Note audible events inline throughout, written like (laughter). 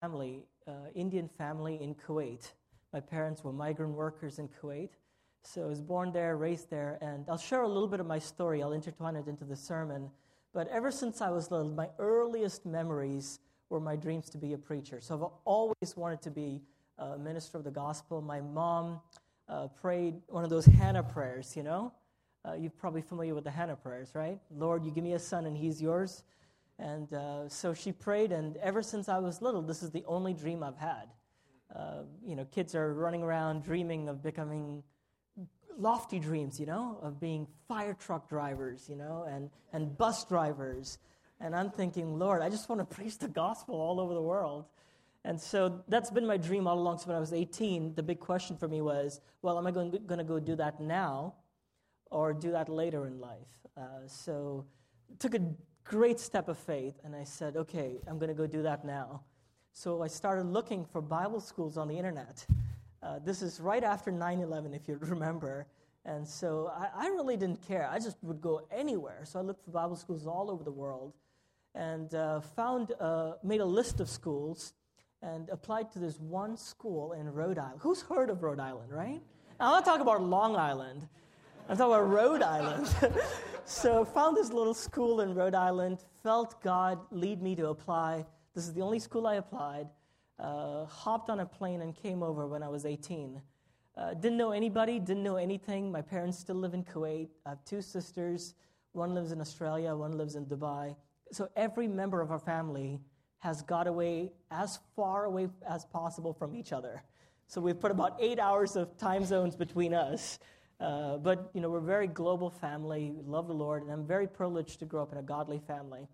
family, uh, Indian family in Kuwait. My parents were migrant workers in Kuwait. So I was born there, raised there, and I'll share a little bit of my story. I'll intertwine it into the sermon. But ever since I was little, my earliest memories were my dreams to be a preacher. So I've always wanted to be a minister of the gospel. My mom uh, prayed one of those Hannah prayers, you know? Uh, you're probably familiar with the Hannah prayers, right? Lord, you give me a son and he's yours. And uh, so she prayed, and ever since I was little, this is the only dream I've had. Uh, you know, kids are running around dreaming of becoming lofty dreams, you know, of being fire truck drivers, you know, and, and bus drivers. And I'm thinking, Lord, I just want to (laughs) preach the gospel all over the world. And so that's been my dream all along. So when I was 18, the big question for me was, well, am I going, going to go do that now or do that later in life? Uh, so took a great step of faith, and I said, okay, I'm going to go do that now. So I started looking for Bible schools on the internet. Uh, this is right after 9 11, if you (laughs) remember. And so I, I, really didn't care. I just would go anywhere. So I looked for Bible schools all over the world and uh, found, uh, made a list of schools and applied to this one school in Rhode Island. Who's heard of Rhode Island, right? I'm not talking about Long Island. I'm talking about Rhode Island. (laughs) so found this little school in Rhode Island, felt God lead me to apply. This is the only school I applied uh, hopped on a plane and came over when I was 18. Uh, didn't know anybody, didn't know anything. My parents still live in Kuwait. I have two sisters. One lives in Australia, one lives in Dubai. So every member of our family has got away as far away as possible from each other. So we've put about eight hours of time zones between us. Uh, but you know, we're a very global family. We love the Lord, and I'm very privileged to grow up in a godly family.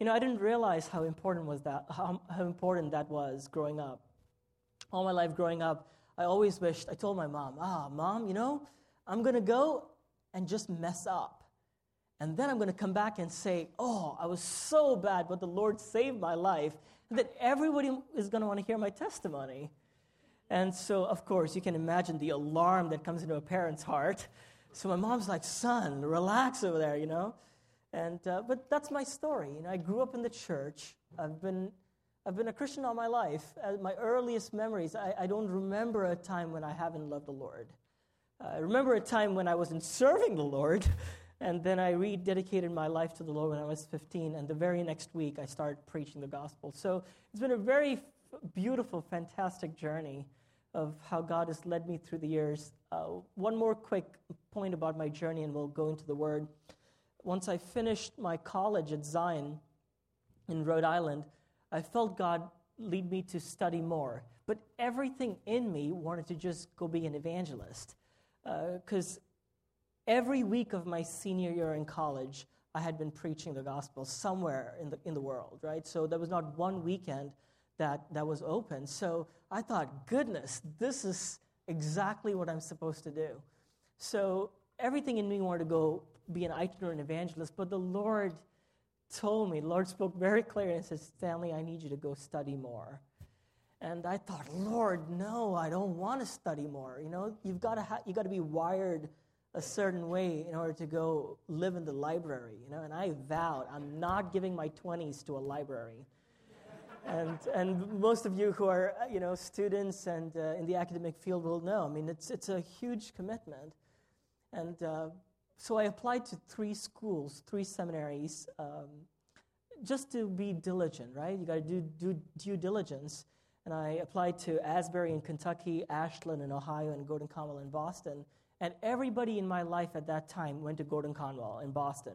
You know, I didn't realize how important was that, how, how important that was growing up. All my life growing up, I always wished, I told my mom, ah, mom, you know, I'm going to go and just mess up. And then I'm going to come back and say, oh, I was so bad, but the Lord saved my life. And that everybody is going to want to hear my testimony. And so, of course, you can imagine the alarm that comes into a parent's heart. So my mom's like, son, relax over there, you know? And, uh, but that's my story. You know, I grew up in the church. I've been, I've been a Christian all my life. Uh, my earliest memories, I, I don't remember a time when I haven't loved the Lord. I remember a time when I wasn't serving the Lord, (laughs) and then I rededicated my life to the Lord when I was 15, and the very next week I started preaching the gospel. So it's been a very f- beautiful, fantastic journey of how God has led me through the years. Uh, one more quick point about my journey, and we'll go into the Word once I finished my college at Zion in Rhode Island, I felt God lead me to study more. But everything in me wanted to just go be an evangelist. Because uh, every week of my senior year in college, I had been preaching the gospel somewhere in the, in the world, right? So there was not one weekend that, that was open. So I thought, goodness, this is exactly what I'm supposed to do. So everything in me wanted to go be an itinerant evangelist, but the Lord told me, the Lord spoke very clearly and said, Stanley, I need you to go study more. And I thought, Lord, no, I don't want to study more. You know, you've got to ha- you got to be wired a certain way in order to go live in the library. You know, and I vowed I'm not giving my 20s to a library. And and most of you who are you know students and uh, in the academic field will know. I mean, it's it's a huge commitment. And uh, so I applied to three schools, three seminaries, um, just to be diligent, right? You got to do, do due diligence. And I applied to Asbury in Kentucky, Ashland in Ohio, and Gordon Conwell in Boston. And everybody in my life at that time went to Gordon Conwell in Boston.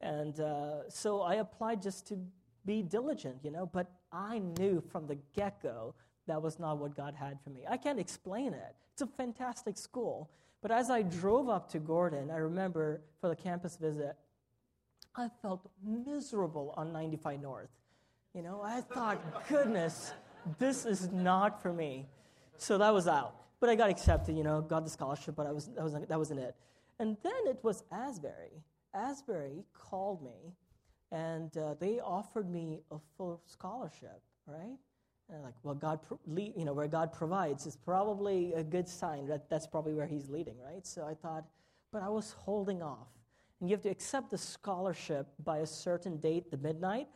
And uh, so I applied just to be diligent, you know, but I knew from the get go that was not what God had for me. I can't explain it. It's a fantastic school. But as I drove up to Gordon, I remember for the campus visit, I felt miserable on 95 North. You know, I thought, goodness, this is not for me. So that was out. But I got accepted, you know, got the scholarship, but I was, that, wasn't, that wasn't it. And then it was Asbury. Asbury called me, and uh, they offered me a full scholarship, right? And like, well, God, you know, where God provides is probably a good sign that that's probably where He's leading, right? So I thought, but I was holding off. And you have to accept the scholarship by a certain date, the midnight.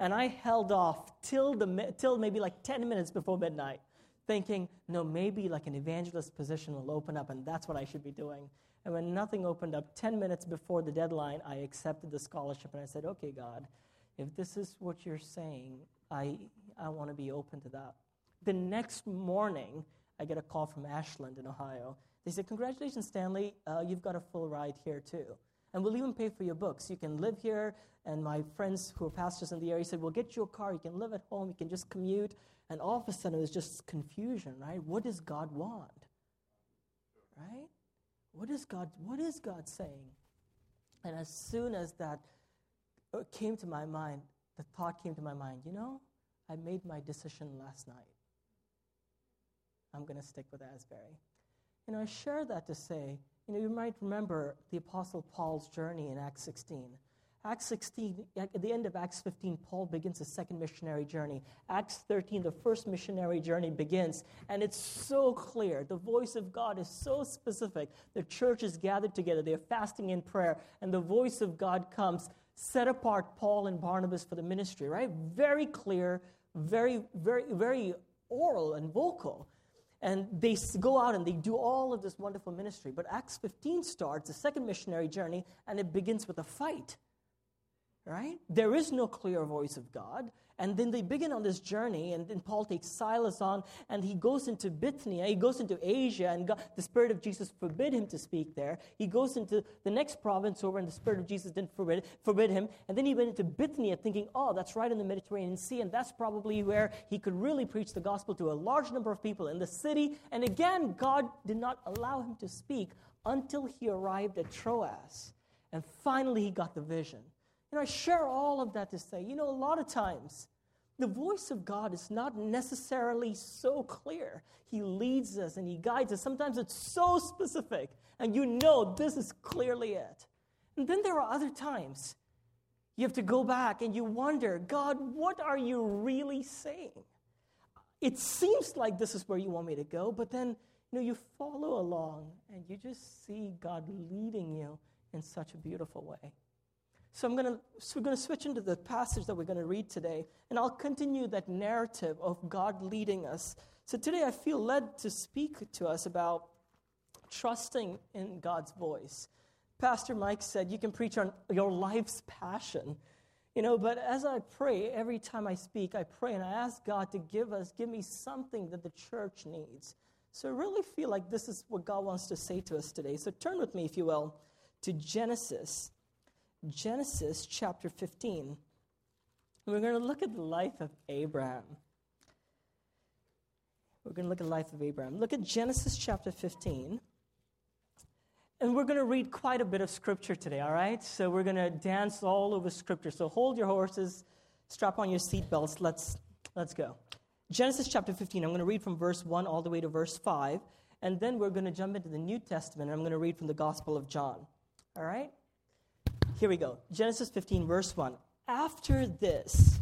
And I held off till, the, till maybe like 10 minutes before midnight, thinking, no, maybe like an evangelist position will open up, and that's what I should be doing. And when nothing opened up, 10 minutes before the deadline, I accepted the scholarship and I said, okay, God, if this is what you're saying, I, I want to be open to that. The next morning, I get a call from Ashland in Ohio. They said, Congratulations, Stanley, uh, you've got a full ride here too. And we'll even pay for your books. You can live here. And my friends who are pastors in the area said, We'll get you a car. You can live at home. You can just commute. And all of a sudden, it was just confusion, right? What does God want? What is God, what is God saying? And as soon as that uh, came to my mind, the thought came to my mind, you know, I made my decision last night. I'm going to stick with Asbury. You know, I share that to say, you know, you might remember the Apostle Paul's journey in Acts 16. Acts 16, at the end of Acts 15, Paul begins a second missionary journey. Acts 13, the first missionary journey begins, and it's so clear. The voice of God is so specific. The church is gathered together, they're fasting in prayer, and the voice of God comes. Set apart Paul and Barnabas for the ministry, right? Very clear, very, very, very oral and vocal. And they go out and they do all of this wonderful ministry. But Acts 15 starts, the second missionary journey, and it begins with a fight right? There is no clear voice of God. And then they begin on this journey, and then Paul takes Silas on, and he goes into Bithynia, he goes into Asia, and God, the Spirit of Jesus forbid him to speak there. He goes into the next province over, and the Spirit of Jesus didn't forbid, forbid him. And then he went into Bithynia, thinking, oh, that's right in the Mediterranean Sea, and that's probably where he could really preach the gospel to a large number of people in the city. And again, God did not allow him to speak until he arrived at Troas. And finally, he got the vision. Know, I share all of that to say, you know, a lot of times the voice of God is not necessarily so clear. He leads us and He guides us. Sometimes it's so specific, and you know this is clearly it. And then there are other times you have to go back and you wonder, God, what are you really saying? It seems like this is where you want me to go, but then you know you follow along and you just see God leading you in such a beautiful way. So I'm going to so we're going to switch into the passage that we're going to read today, and I'll continue that narrative of God leading us. So today I feel led to speak to us about trusting in God's voice. Pastor Mike said you can preach on your life's passion. You know, but as I pray, every time I speak, I pray and I ask God to give us, give me something that the church needs. So I really feel like this is what God wants to say to us today. So turn with me, if you will, to Genesis Genesis chapter 15. We're going to look at the life of Abraham. We're going to look at the life of Abraham. Look at Genesis chapter 15. And we're going to read quite a bit of scripture today, all right? So we're going to dance all over scripture. So hold your horses, strap on your seatbelts. Let's, let's go. Genesis chapter 15. I'm going to read from verse 1 all the way to verse 5. And then we're going to jump into the New Testament. And I'm going to read from the Gospel of John. All right? Here we go. Genesis 15, verse 1. After this,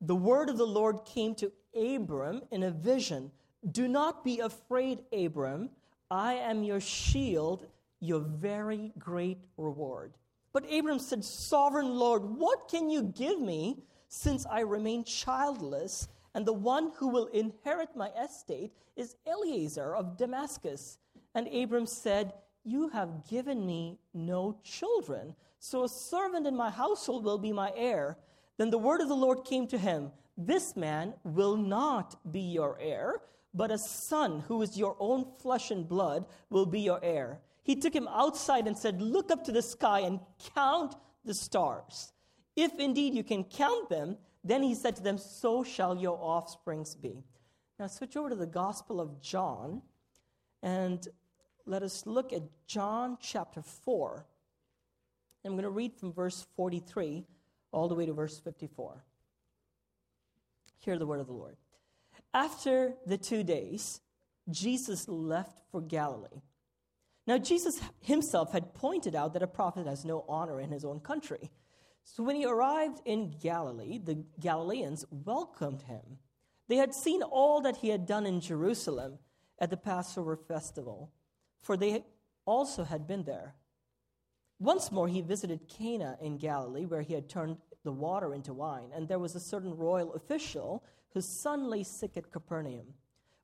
the word of the Lord came to Abram in a vision Do not be afraid, Abram. I am your shield, your very great reward. But Abram said, Sovereign Lord, what can you give me since I remain childless? And the one who will inherit my estate is Eliezer of Damascus. And Abram said, You have given me no children so a servant in my household will be my heir. Then the word of the Lord came to him This man will not be your heir, but a son who is your own flesh and blood will be your heir. He took him outside and said, Look up to the sky and count the stars. If indeed you can count them, then he said to them, So shall your offsprings be. Now switch over to the Gospel of John and let us look at John chapter 4. I'm going to read from verse 43 all the way to verse 54. Hear the word of the Lord. After the two days, Jesus left for Galilee. Now, Jesus himself had pointed out that a prophet has no honor in his own country. So when he arrived in Galilee, the Galileans welcomed him. They had seen all that he had done in Jerusalem at the Passover festival, for they also had been there. Once more, he visited Cana in Galilee, where he had turned the water into wine. And there was a certain royal official whose son lay sick at Capernaum.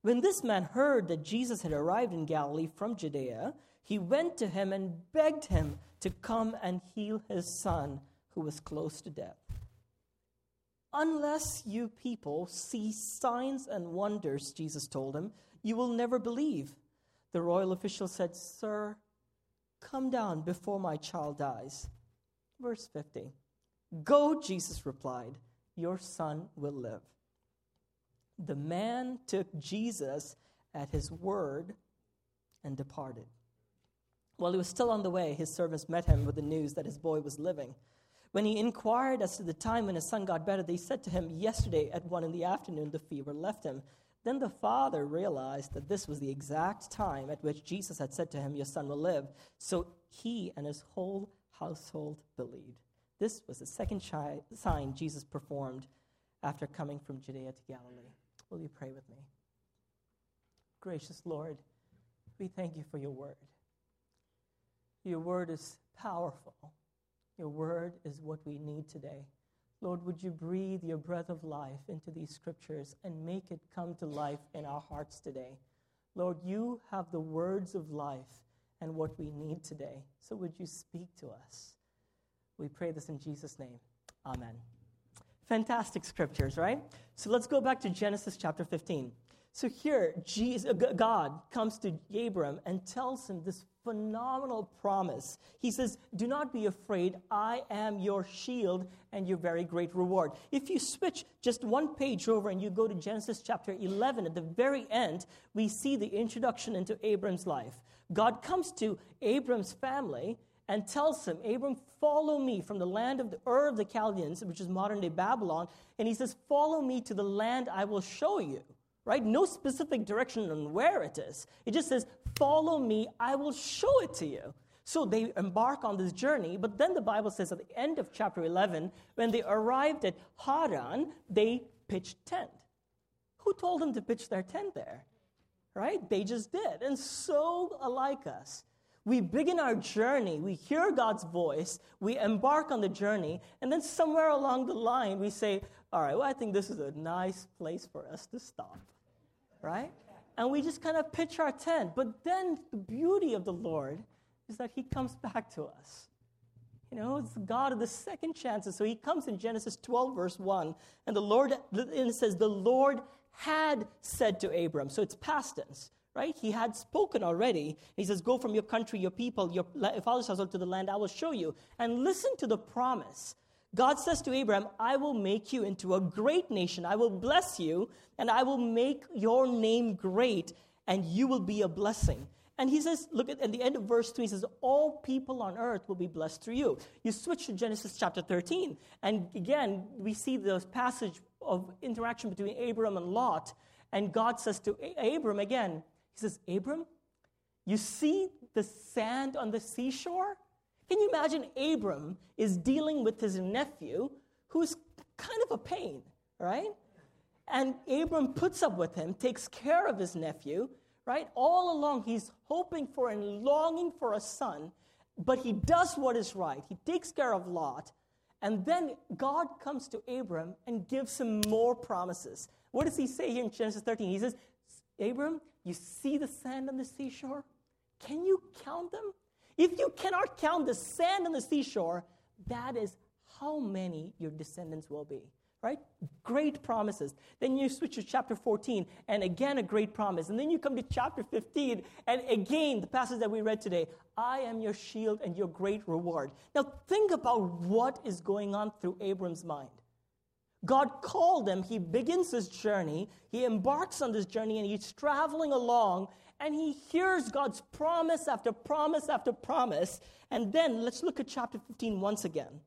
When this man heard that Jesus had arrived in Galilee from Judea, he went to him and begged him to come and heal his son, who was close to death. Unless you people see signs and wonders, Jesus told him, you will never believe. The royal official said, Sir, come down before my child dies. Verse 50. Go, Jesus replied, your son will live. The man took Jesus at his word and departed. While he was still on the way, his servants met him with the news that his boy was living. When he inquired as to the time when his son got better, they said to him, Yesterday at one in the afternoon, the fever left him. Then the father realized that this was the exact time at which Jesus had said to him, Your son will live. So he and his whole household believed. This was the second chi- sign Jesus performed after coming from Judea to Galilee. Will you pray with me? Gracious Lord, we thank you for your word. Your word is powerful. Your word is what we need today. Lord, would you breathe your breath of life into these scriptures and make it come to life in our hearts today? Lord, you have the words of life and what we need today. So would you speak to us? We pray this in Jesus' name. Amen. Fantastic scriptures, right? So let's go back to Genesis chapter 15. So here, Jesus, God comes to Abram and tells him this phenomenal promise. He says, Do not be afraid. I am your shield and your very great reward. If you switch just one page over and you go to Genesis chapter 11, at the very end, we see the introduction into Abram's life. God comes to Abram's family and tells him, Abram, follow me from the land of the Ur of the Chaldeans, which is modern day Babylon. And he says, Follow me to the land I will show you right? No specific direction on where it is. It just says, Follow me, I will show it to you. So they embark on this journey, but then the Bible says at the end of chapter 11, when they arrived at Haran, they pitched tent. Who told them to pitch their tent there? Right? They just did. And so alike us. We begin our journey, we hear God's voice, we embark on the journey, and then somewhere along the line we say, All right, well, I think this is a nice place for us to stop right? And we just kind of pitch our tent. But then the beauty of the Lord is that He comes back to us. You know, it's God of the second chances. So He comes in Genesis 12, verse 1, and the Lord, and it says, The Lord had said to Abram. So it's past tense right? He had spoken already. He says, Go from your country, your people, your father's household to the land I will show you. And listen to the promise. God says to Abraham, I will make you into a great nation. I will bless you, and I will make your name great, and you will be a blessing. And he says, look at, at the end of verse 3, he says, All people on earth will be blessed through you. You switch to Genesis chapter 13, and again, we see this passage of interaction between Abram and Lot. And God says to Abram again, He says, Abram, you see the sand on the seashore? Can you imagine Abram is dealing with his nephew who's kind of a pain, right? And Abram puts up with him, takes care of his nephew, right? All along, he's hoping for and longing for a son, but he does what is right. He takes care of Lot. And then God comes to Abram and gives him more promises. What does he say here in Genesis 13? He says, Abram, you see the sand on the seashore? Can you count them? If you cannot count the sand on the seashore, that is how many your descendants will be. Right? Great promises. Then you switch to chapter 14, and again a great promise. And then you come to chapter 15, and again the passage that we read today I am your shield and your great reward. Now think about what is going on through Abram's mind. God called him, he begins his journey, he embarks on this journey, and he's traveling along, and he hears God's promise after promise after promise. And then let's look at chapter 15 once again.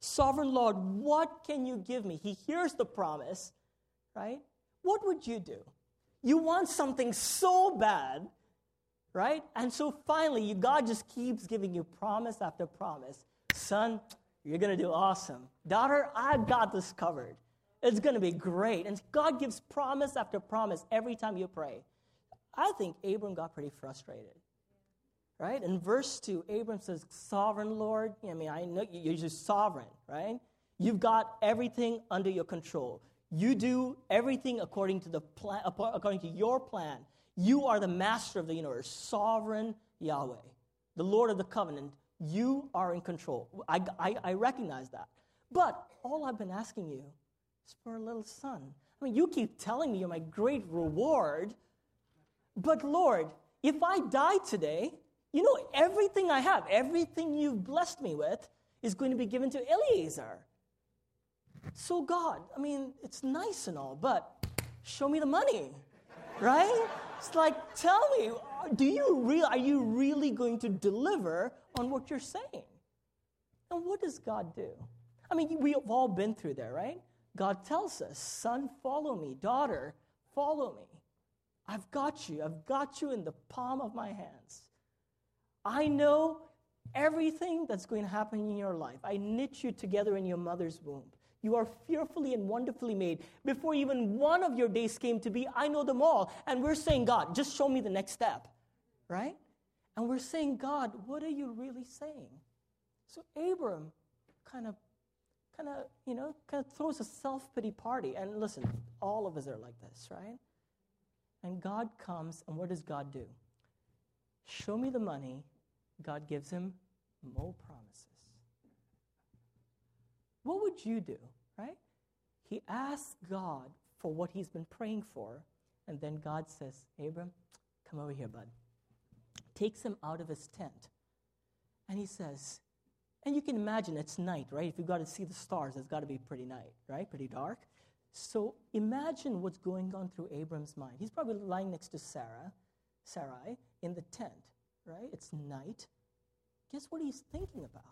Sovereign Lord, what can you give me? He hears the promise, right? What would you do? You want something so bad, right? And so finally, God just keeps giving you promise after promise. Son, you're going to do awesome. Daughter, I've got this covered. It's going to be great. And God gives promise after promise every time you pray. I think Abram got pretty frustrated. Right? In verse 2, Abram says, Sovereign Lord. I mean, I know you're just sovereign, right? You've got everything under your control. You do everything according to the plan, according to your plan. You are the master of the universe, sovereign Yahweh, the Lord of the covenant. You are in control. I, I, I recognize that. But all I've been asking you is for a little son. I mean, you keep telling me you're my great reward. But Lord, if I die today, you know, everything I have, everything you've blessed me with, is going to be given to Eliezer. So, God, I mean, it's nice and all, but show me the money, right? It's like, tell me, do you real, are you really going to deliver on what you're saying? And what does God do? I mean, we've all been through there, right? God tells us, son, follow me, daughter, follow me. I've got you. I've got you in the palm of my hands. I know everything that's going to happen in your life. I knit you together in your mother's womb. You are fearfully and wonderfully made. Before even one of your days came to be, I know them all. And we're saying, God, just show me the next step, right? And we're saying, God, what are you really saying? So Abram kind of, kind of, you know, kind of throws a self pity party. And listen, all of us are like this, right? And God comes, and what does God do? Show me the money. God gives him more promises. What would you do, right? He asks God for what he's been praying for, and then God says, Abram, come over here, bud. Takes him out of his tent. And he says, and you can imagine it's night, right? If you've got to see the stars, it's got to be pretty night, right? Pretty dark. So imagine what's going on through Abram's mind. He's probably lying next to Sarah, Sarai, in the tent, right? It's night. Guess what he's thinking about?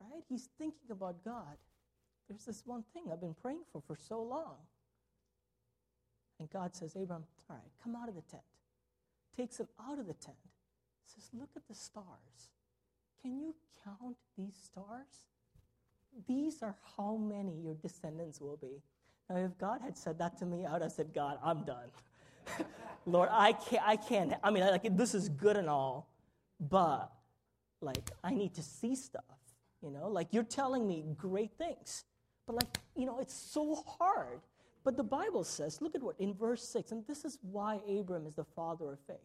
Right? He's thinking about God. There's this one thing I've been praying for for so long. And God says, Abram, all right, come out of the tent. Takes him out of the tent. Says, look at the stars. Can you count these stars? These are how many your descendants will be. Now, if God had said that to me, I would have said, God, I'm done. (laughs) Lord, I can't, I can't, I mean, like, this is good and all, but, like, I need to see stuff. You know, like you're telling me great things, but like, you know, it's so hard. But the Bible says, look at what in verse 6, and this is why Abram is the father of faith.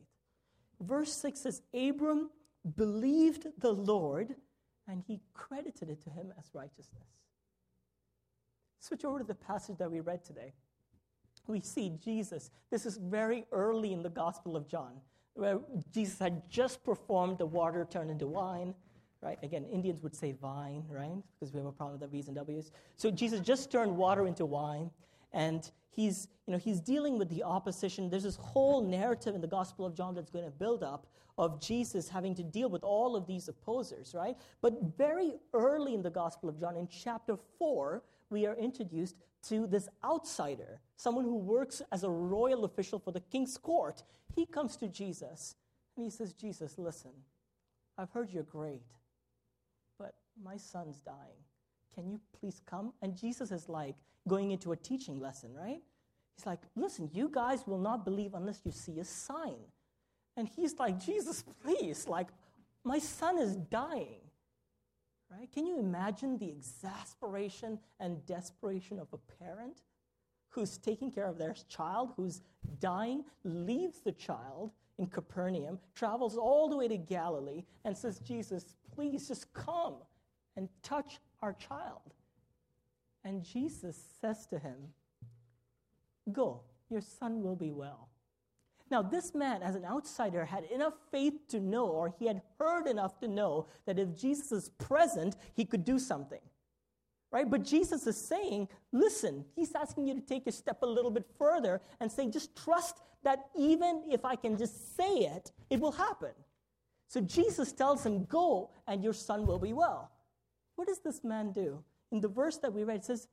Verse 6 says, Abram believed the Lord, and he credited it to him as righteousness. Switch over to the passage that we read today. We see Jesus. This is very early in the Gospel of John, where Jesus had just performed the water turned into wine right? Again, Indians would say vine, right? Because we have a problem with the V's and W's. So Jesus just turned water into wine, and he's, you know, he's dealing with the opposition. There's this whole narrative in the Gospel of John that's going to build up of Jesus having to deal with all of these opposers, right? But very early in the Gospel of John, in chapter 4, we are introduced to this outsider, someone who works as a royal official for the king's court. He comes to Jesus and he says, Jesus, listen, I've heard you're great but my son's dying. Can you please come? And Jesus is like going into a teaching lesson, right? He's like, listen, you guys will not believe unless you see a sign. And he's like, Jesus, please, like, my son is dying. Right? Can you imagine the exasperation and desperation of a parent who's taking care of their child, who's dying, leaves the child in Capernaum, travels all the way to Galilee, and says, Jesus, please just come and touch our child. And Jesus says to him, Go, your son will be well. Now, this man, as an outsider, had enough faith to know, or he had heard enough to know, that if Jesus is present, he could do something. Right? But Jesus is saying, listen, he's asking you to take a step a little bit further and say, just trust that even if I can just say it, it will happen. So Jesus tells him, go, and your son will be well. What does this man do? In the verse that we read, it says,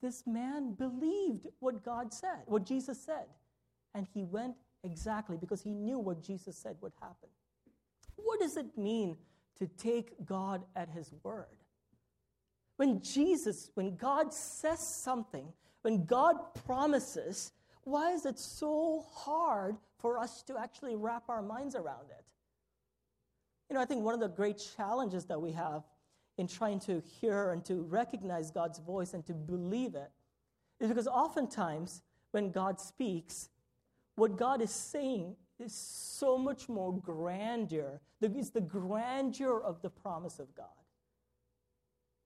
This man believed what God said, what Jesus said. And he went exactly because he knew what Jesus said would happen. What does it mean to take God at his word? When Jesus, when God says something, when God promises, why is it so hard for us to actually wrap our minds around it? You know, I think one of the great challenges that we have in trying to hear and to recognize God's voice and to believe it is because oftentimes when God speaks, what God is saying is so much more grandeur. It's the grandeur of the promise of God.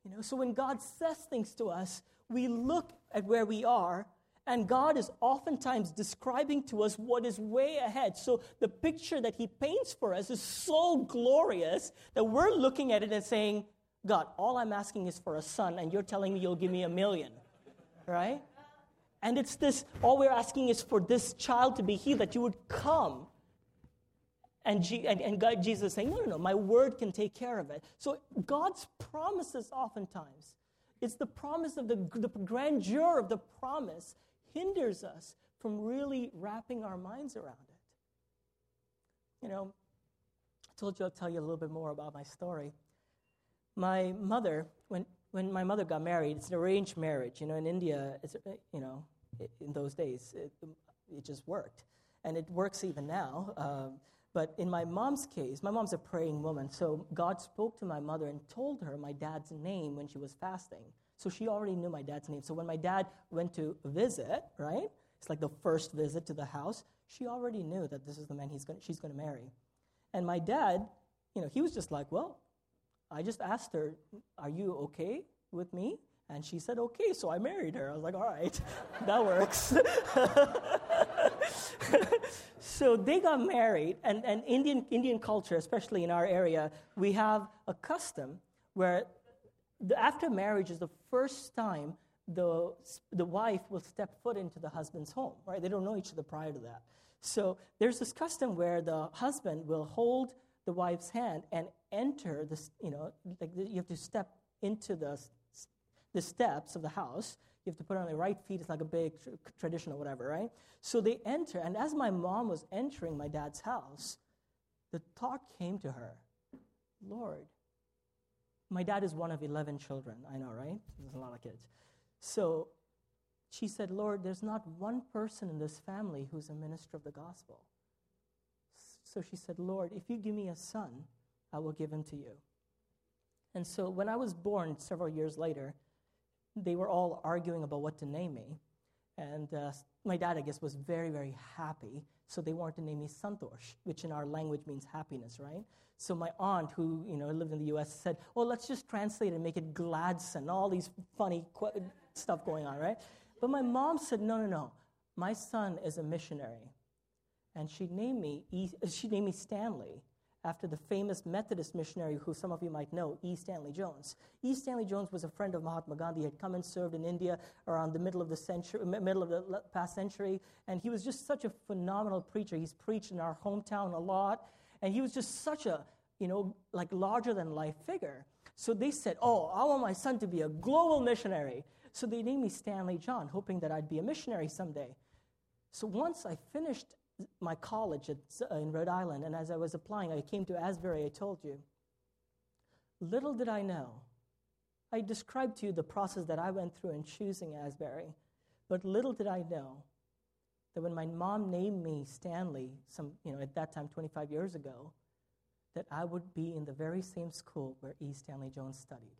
You know, so when God says things to us, we look at where we are, and God is oftentimes describing to us what is way ahead. So the picture that He paints for us is so glorious that we're looking at it and saying, God, all I'm asking is for a son, and you're telling me you'll give me a million, right? And it's this, all we're asking is for this child to be healed, that you would come. And, G, and, and God, Jesus is saying, no, no, no, my word can take care of it. So God's promises oftentimes, it's the promise of the, the grandeur of the promise hinders us from really wrapping our minds around it. You know, I told you I'll tell you a little bit more about my story. My mother, when, when my mother got married, it's an arranged marriage. You know, in India, it's, you know, in those days, it, it just worked. And it works even now. Um, but in my mom's case, my mom's a praying woman, so God spoke to my mother and told her my dad's name when she was fasting. So she already knew my dad's name. So when my dad went to visit, right? It's like the first visit to the house. She already knew that this is the man he's gonna, she's going to marry. And my dad, you know, he was just like, well, I just asked her, Are you okay with me? And she said, Okay. So I married her. I was like, All right, (laughs) that works. (laughs) so they got married. And, and Indian, Indian culture, especially in our area, we have a custom where the, after marriage is the first time the, the wife will step foot into the husband's home, right? They don't know each other prior to that. So there's this custom where the husband will hold the wife's hand and enter this, you know, like you have to step into the, the steps of the house. You have to put on the right feet. It's like a big tr- tradition or whatever, right? So they enter, and as my mom was entering my dad's house, the thought came to her Lord, my dad is one of 11 children. I know, right? There's a lot of kids. So she said, Lord, there's not one person in this family who's a minister of the gospel. So she said, Lord, if you give me a son, I will give him to you. And so when I was born several years later, they were all arguing about what to name me. And uh, my dad, I guess, was very, very happy. So they wanted to name me Santosh, which in our language means happiness, right? So my aunt, who you know lived in the U.S., said, "Well, let's just translate and make it Gladson." All these funny qu- stuff going on, right? But my mom said, "No, no, no. My son is a missionary and she named me, e, she named me Stanley after the famous Methodist missionary who some of you might know, E. Stanley Jones. E. Stanley Jones was a friend of Mahatma Gandhi. He had come and served in India around the middle of the century, middle of the past century, and he was just such a phenomenal preacher. He's preached in our hometown a lot, and he was just such a, you know, like larger than life figure. So they said, "Oh, I want my son to be a global missionary." So they named me Stanley John, hoping that I'd be a missionary someday. So once I finished my college at, uh, in Rhode Island, and as I was applying, I came to Asbury, I told you. Little did I know. I described to you the process that I went through in choosing Asbury, but little did I know that when my mom named me Stanley, some, you know, at that time, 25 years ago, that I would be in the very same school where E. Stanley Jones studied.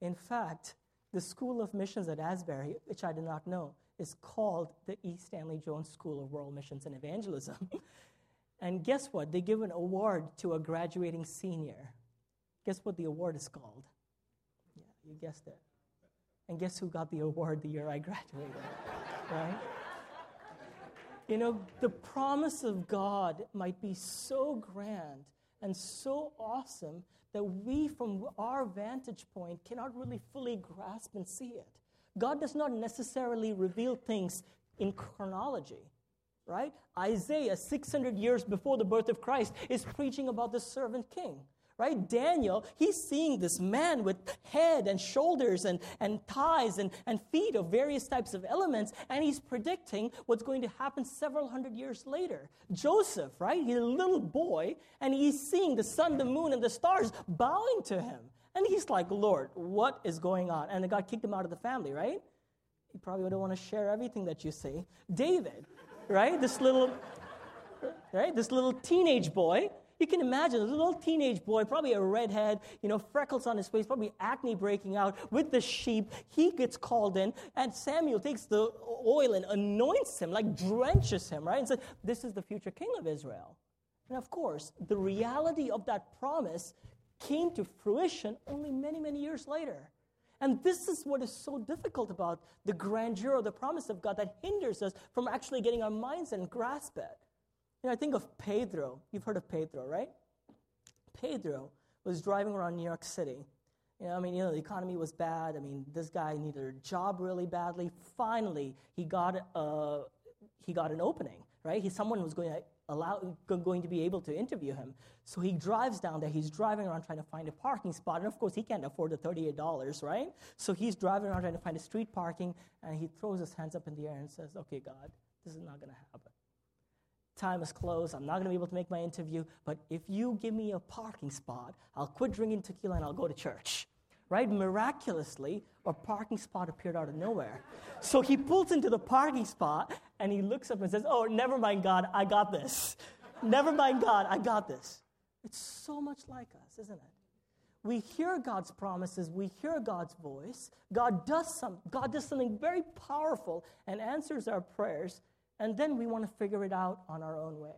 In fact, the School of Missions at Asbury, which I did not know, is called the E. Stanley Jones School of World Missions and Evangelism. (laughs) and guess what? They give an award to a graduating senior. Guess what the award is called? Yeah, you guessed it. And guess who got the award the year I graduated? (laughs) right? You know, the promise of God might be so grand and so awesome that we, from our vantage point, cannot really fully grasp and see it. God does not necessarily reveal things in chronology, right? Isaiah, 600 years before the birth of Christ, is preaching about the servant king right? Daniel, he's seeing this man with head and shoulders and, and thighs and, and feet of various types of elements, and he's predicting what's going to happen several hundred years later. Joseph, right? He's a little boy, and he's seeing the sun, the moon, and the stars bowing to him. And he's like, Lord, what is going on? And God kicked him out of the family, right? You probably don't want to share everything that you see. David, right? This little, right? This little teenage boy, You can imagine a little teenage boy, probably a redhead, you know, freckles on his face, probably acne breaking out with the sheep. He gets called in, and Samuel takes the oil and anoints him, like drenches him, right? And says, This is the future king of Israel. And of course, the reality of that promise came to fruition only many, many years later. And this is what is so difficult about the grandeur of the promise of God that hinders us from actually getting our minds and grasp it. You know, I think of Pedro. You've heard of Pedro, right? Pedro was driving around New York City. You know, I mean, you know, the economy was bad. I mean, this guy needed a job really badly. Finally, he got a, he got an opening, right? He, someone was going to allow, going to be able to interview him. So he drives down there. He's driving around trying to find a parking spot. And of course, he can't afford the $38, right? So he's driving around trying to find a street parking. And he throws his hands up in the air and says, Okay, God, this is not going to happen. Time is close. I'm not going to be able to make my interview. But if you give me a parking spot, I'll quit drinking tequila and I'll go to church right? Miraculously, a parking spot appeared out of nowhere. So he pulls into the parking spot and he looks up and says, Oh, never mind, God, I got this. Never mind, God, I got this. It's so much like us, isn't it? We hear God's promises, we hear God's voice. God does, some, God does something very powerful and answers our prayers, and then we want to figure it out on our own way.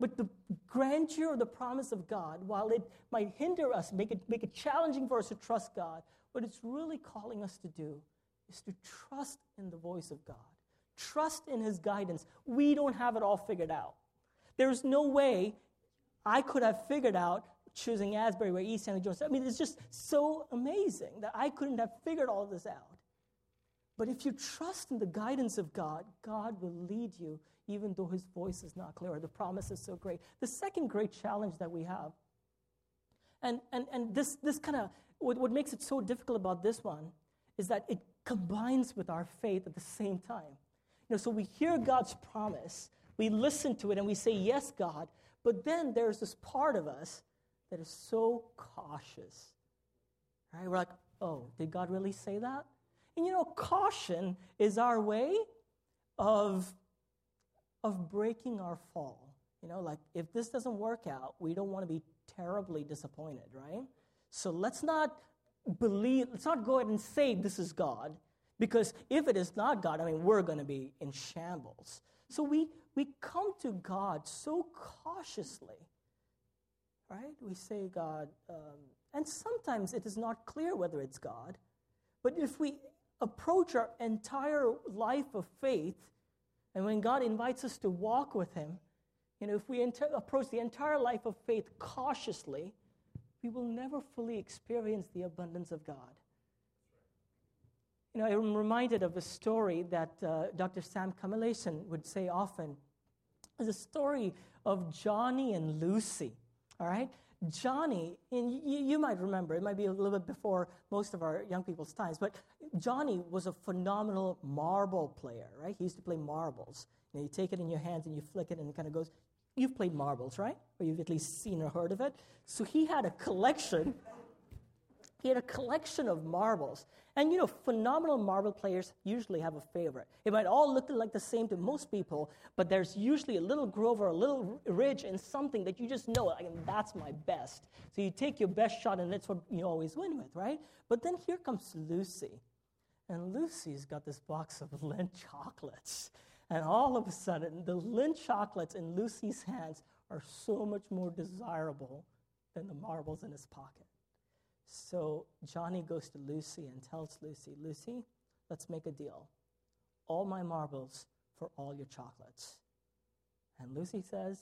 But the grandeur of the promise of God, while it might hinder us, make it, make it challenging for us to trust God, what it's really calling us to do is to trust in the voice of God, trust in His guidance. We don't have it all figured out. There's no way I could have figured out choosing Asbury where East Stanley Jones. I mean, it's just so amazing that I couldn't have figured all this out. But if you trust in the guidance of God, God will lead you even though his voice is not clear. or The promise is so great. The second great challenge that we have, and, and, and this, this kind of, what, what makes it so difficult about this one is that it combines with our faith at the same time. You know, so we hear God's promise, we listen to it, and we say, Yes, God, but then there's this part of us that is so cautious. Right? We're like, Oh, did God really say that? And you know, caution is our way of of breaking our fall. You know, like if this doesn't work out, we don't want to be terribly disappointed, right? So let's not believe, let's not go ahead and say this is God, because if it is not God, I mean, we're going to be in shambles. So we, we come to God so cautiously, right? We say God, um, and sometimes it is not clear whether it's God, but if we approach our entire life of faith and when God invites us to walk with Him, you know, if we approach the entire life of faith cautiously, we will never fully experience the abundance of God. You know, I'm reminded of a story that uh, Dr. Sam Kamaleson would say often. It's a story of Johnny and Lucy, all right? Johnny, and you, you, might remember, it might be a little bit before most of our young people's times, but Johnny was a phenomenal marble player, right? He used to play marbles. You, know, you take it in your hands and you flick it and it kind of goes. You've played marbles, right? Or you've at least seen or heard of it. So he had a collection. He had a collection of marbles. And you know, phenomenal marble players usually have a favorite. It might all look like the same to most people, but there's usually a little grove or a little ridge in something that you just know, like, that's my best. So you take your best shot, and that's what you always win with, right? But then here comes Lucy. And Lucy's got this box of (laughs) Lindt chocolates. And all of a sudden, the Lindt chocolates in Lucy's hands are so much more desirable than the marbles in his pocket. So Johnny goes to Lucy and tells Lucy, Lucy, let's make a deal. All my marbles for all your chocolates. And Lucy says,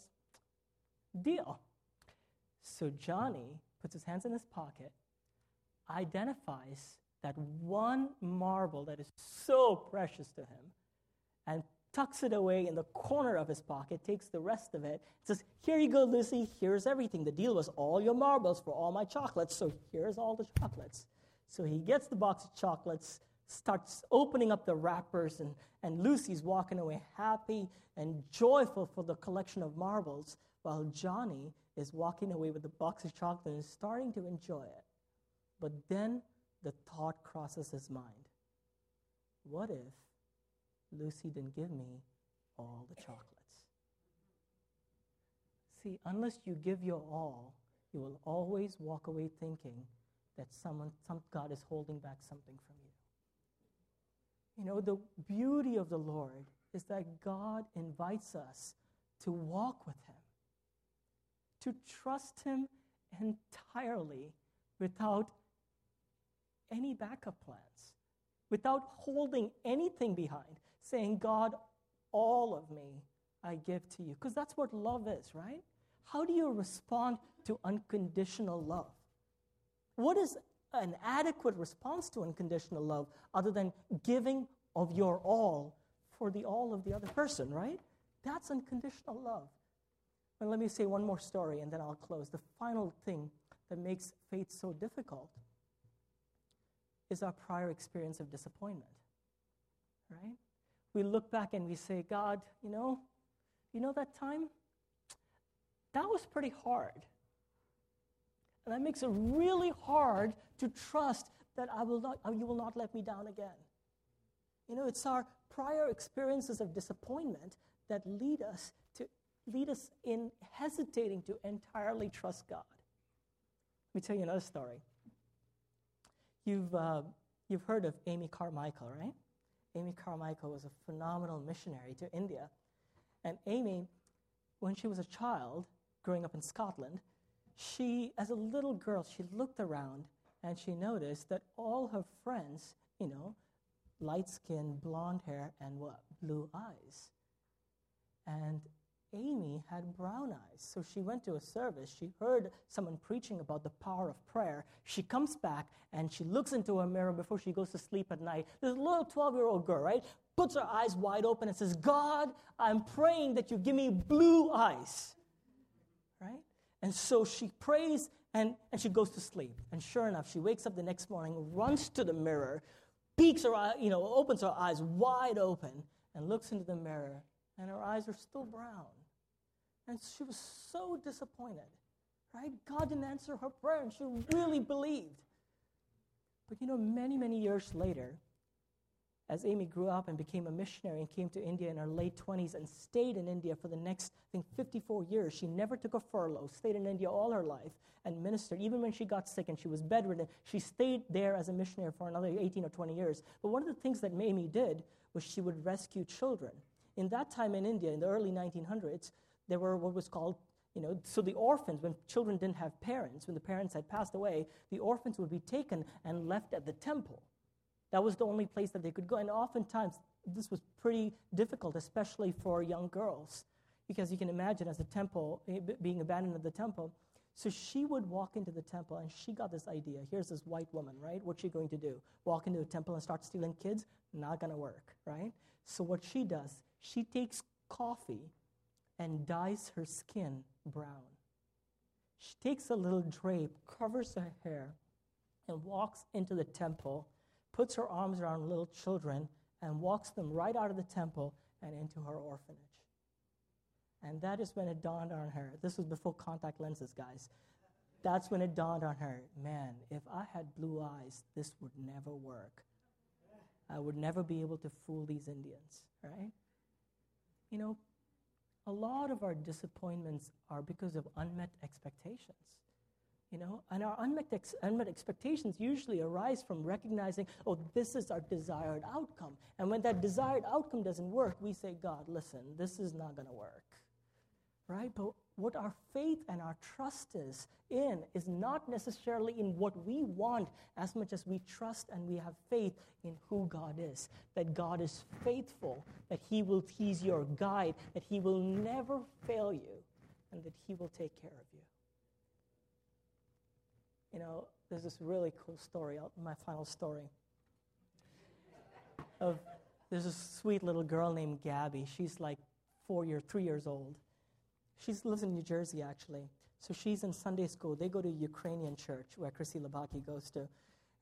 Deal. So Johnny puts his hands in his pocket, identifies that one marble that is so precious to him, tucks it away in the corner of his pocket, takes the rest of it, says, Here you go, Lucy, here's everything. The deal was all your marbles for all my chocolates, so here's all the chocolates. So he gets the box of chocolates, starts opening up the wrappers, and, and Lucy's walking away happy and joyful for the collection of marbles, while Johnny is walking away with the box of chocolate and starting to enjoy it. But then the thought crosses his mind what if Lucy didn't give me all the chocolates. See, unless you give your all, you will always walk away thinking that someone, some God is holding back something from you. You know, the beauty of the Lord is that God invites us to walk with Him, to trust Him entirely without any backup plans, without holding anything behind, saying, God, all of me I give to you. Because that's what love is, right? How do you respond to unconditional love? What is an adequate response to unconditional love other than giving of your all for the all of the other person, right? That's unconditional love. And let me say one more story and then I'll close. The final thing that makes faith so difficult is our prior experience of disappointment, right? We look back and we say, God, you know, you know that time? That was pretty hard. And that makes it really hard to trust that I will not, you will not let me down again. You know, it's our prior experiences of disappointment that lead us to lead us in hesitating to entirely trust God. Let me tell you another story. You've, uh, you've heard of Amy Carmichael, right? Amy Carmichael was a phenomenal missionary to India. And Amy, when she was a child, growing up in Scotland, she, as a little girl, she looked around and she noticed that all her friends, you know, light skin, blonde hair, and what? Blue eyes. And Amy had brown eyes. So she went to a service. She heard someone preaching about the power of prayer. She comes back and she looks into a mirror before she goes to sleep at night. This little 12 year old girl, right? Puts her eyes wide open and says, God, I'm praying that you give me blue eyes. Right? And so she prays and, and she goes to sleep. And sure enough, she wakes up the next morning, runs to the mirror, peeks her eye, you know, opens her eyes wide open, and looks into the mirror, and her eyes are still brown. And she was so disappointed, right? God didn't answer her prayer, and she really believed. But you know, many, many years later, as Amy grew up and became a missionary and came to India in her late 20s and stayed in India for the next, I think, 54 years. She never took a furlough, stayed in India all her life and ministered. Even when she got sick and she was bedridden, she stayed there as a missionary for another 18 or 20 years. But one of the things that Amy did was she would rescue children. In that time in India, in the early 1900s, there were what was called you know, so the orphans, when children didn't have parents, when the parents had passed away, the orphans would be taken and left at the temple. That was the only place that they could go. And oftentimes, this was pretty difficult, especially for young girls, because you can imagine as the temple, eh, being abandoned at the temple. So she would walk into the temple and she got this idea. Here's this white woman, right? What's she going to do? Walk into the temple and start stealing kids? Not going to work, right? So what she does, she takes coffee and dyes her skin brown. She takes a little drape, covers her hair, and walks into the temple puts her arms around little children and walks them right out of the temple and into her orphanage. And that is when it dawned on her. This was before contact lenses, guys. That's when it dawned on her man, if I had blue eyes, this would never work. I would never be able to fool these Indians, right? You know, a lot of our disappointments are because of unmet expectations. You know, and our unmet, ex- unmet expectations usually arise from recognizing, oh, this is our desired outcome. And when that desired outcome doesn't work, we say, God, listen, this is not going to work. Right? But what our faith and our trust is in is not necessarily in what we want as much as we trust and we have faith in who God is. That God is faithful, that He will, He's your guide, that He will never fail you, and that He will take care of you you know, there's this really cool story, my final story. Of there's a sweet little girl named Gabby. She's like four years, three years old. She lives in New Jersey, actually. So she's in Sunday school. They go to a Ukrainian church where Chrissy Labaki goes to.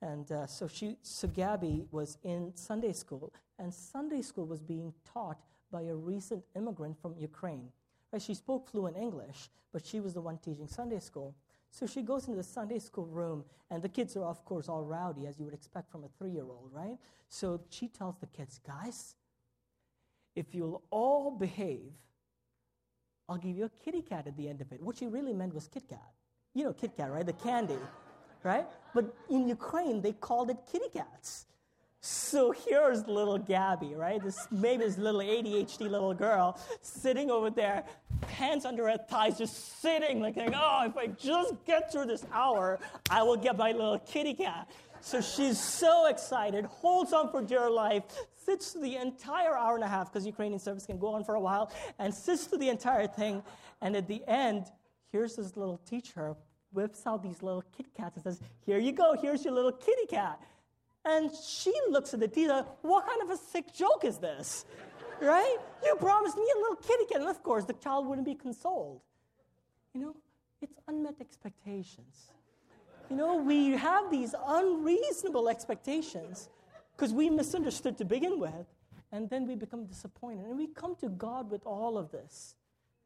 And uh, so, she, so Gabby was in Sunday school, and Sunday school was being taught by a recent immigrant from Ukraine. Right? She spoke fluent English, but she was the one teaching Sunday school. So she goes into the Sunday school room, and the kids are, of course, all rowdy, as you would expect from a three year old, right? So she tells the kids, guys, if you'll all behave, I'll give you a kitty cat at the end of it. What she really meant was Kit Kat. You know Kit Kat, right? The candy, right? But in Ukraine, they called it kitty cats. So here's little Gabby, right? This maybe this little ADHD little girl sitting over there, hands under her thighs, just sitting, like, oh, if I just get through this hour, I will get my little kitty cat. So she's so excited, holds on for dear life, sits through the entire hour and a half, because Ukrainian service can go on for a while, and sits through the entire thing. And at the end, here's this little teacher, whips out these little Kit Kats and says, Here you go, here's your little kitty cat. And she looks at the teacher, what kind of a sick joke is this? (laughs) right? You promised me a little kitty cat. And of course, the child wouldn't be consoled. You know, it's unmet expectations. You know, we have these unreasonable expectations because we misunderstood to begin with, and then we become disappointed. And we come to God with all of this,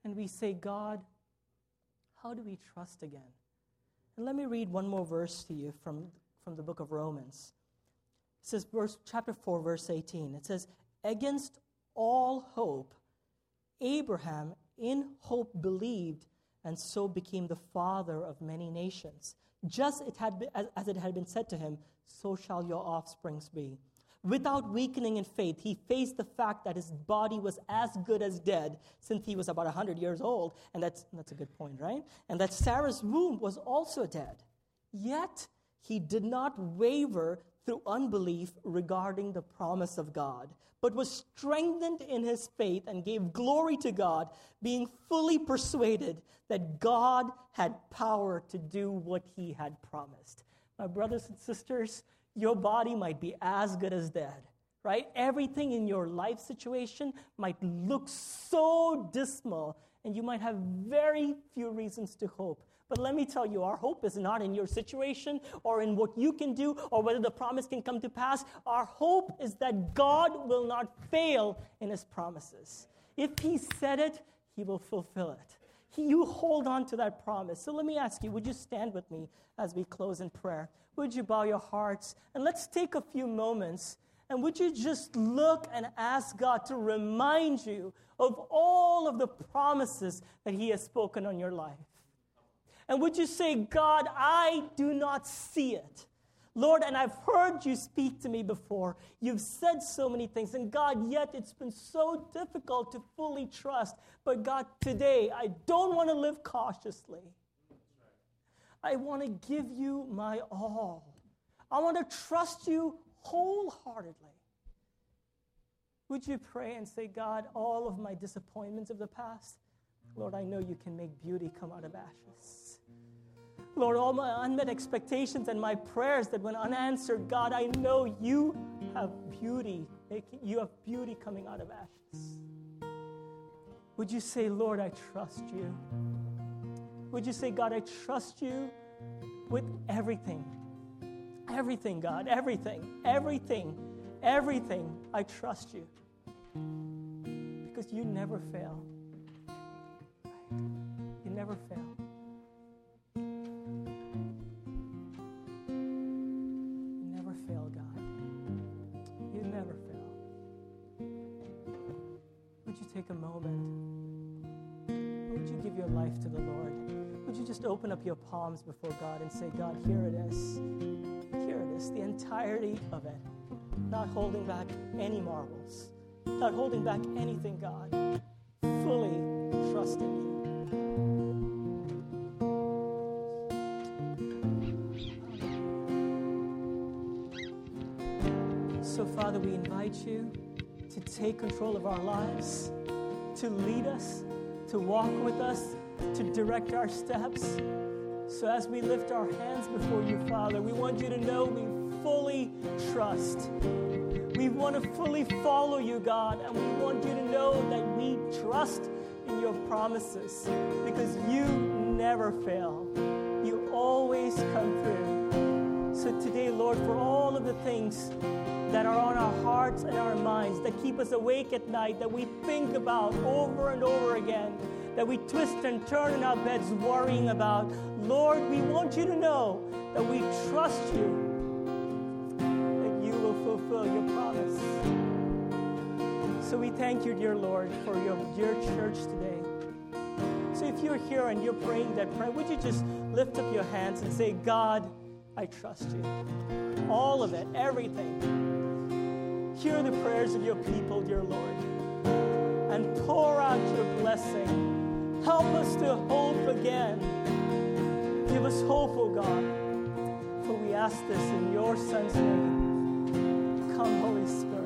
and we say, God, how do we trust again? And let me read one more verse to you from, from the book of Romans. It says, verse, chapter 4, verse 18. It says, Against all hope, Abraham in hope believed and so became the father of many nations. Just it had been, as, as it had been said to him, so shall your offsprings be. Without weakening in faith, he faced the fact that his body was as good as dead since he was about 100 years old. And that's, that's a good point, right? And that Sarah's womb was also dead. Yet he did not waver through unbelief regarding the promise of God, but was strengthened in his faith and gave glory to God, being fully persuaded that God had power to do what he had promised. My brothers and sisters, your body might be as good as dead, right? Everything in your life situation might look so dismal, and you might have very few reasons to hope. But let me tell you, our hope is not in your situation or in what you can do or whether the promise can come to pass. Our hope is that God will not fail in his promises. If he said it, he will fulfill it. You hold on to that promise. So let me ask you would you stand with me as we close in prayer? Would you bow your hearts? And let's take a few moments. And would you just look and ask God to remind you of all of the promises that He has spoken on your life? And would you say, God, I do not see it? Lord, and I've heard you speak to me before. You've said so many things, and God, yet it's been so difficult to fully trust. But God, today, I don't want to live cautiously. I want to give you my all. I want to trust you wholeheartedly. Would you pray and say, God, all of my disappointments of the past, Lord, I know you can make beauty come out of ashes. Lord, all my unmet expectations and my prayers that went unanswered, God, I know you have beauty. You have beauty coming out of ashes. Would you say, Lord, I trust you? Would you say, God, I trust you with everything? Everything, God, everything, everything, everything. I trust you because you never fail. You never fail. Take a moment, would you give your life to the Lord? Would you just open up your palms before God and say, God, here it is. Here it is, the entirety of it. Not holding back any marbles, not holding back anything, God. Fully trusting you. So, Father, we invite you to take control of our lives to lead us, to walk with us, to direct our steps. So as we lift our hands before you, Father, we want you to know we fully trust. We want to fully follow you, God, and we want you to know that we trust in your promises because you never fail. You always come through. So today, Lord, for all of the things that are on our hearts and our minds, that keep us awake at night, that we think about over and over again, that we twist and turn in our beds worrying about. Lord, we want you to know that we trust you, that you will fulfill your promise. So we thank you, dear Lord, for your dear church today. So if you're here and you're praying that prayer, would you just lift up your hands and say, God, I trust you? All of it, everything. Hear the prayers of your people, dear Lord, and pour out your blessing. Help us to hope again. Give us hope, O oh God. For we ask this in your Son's name. Come, Holy Spirit.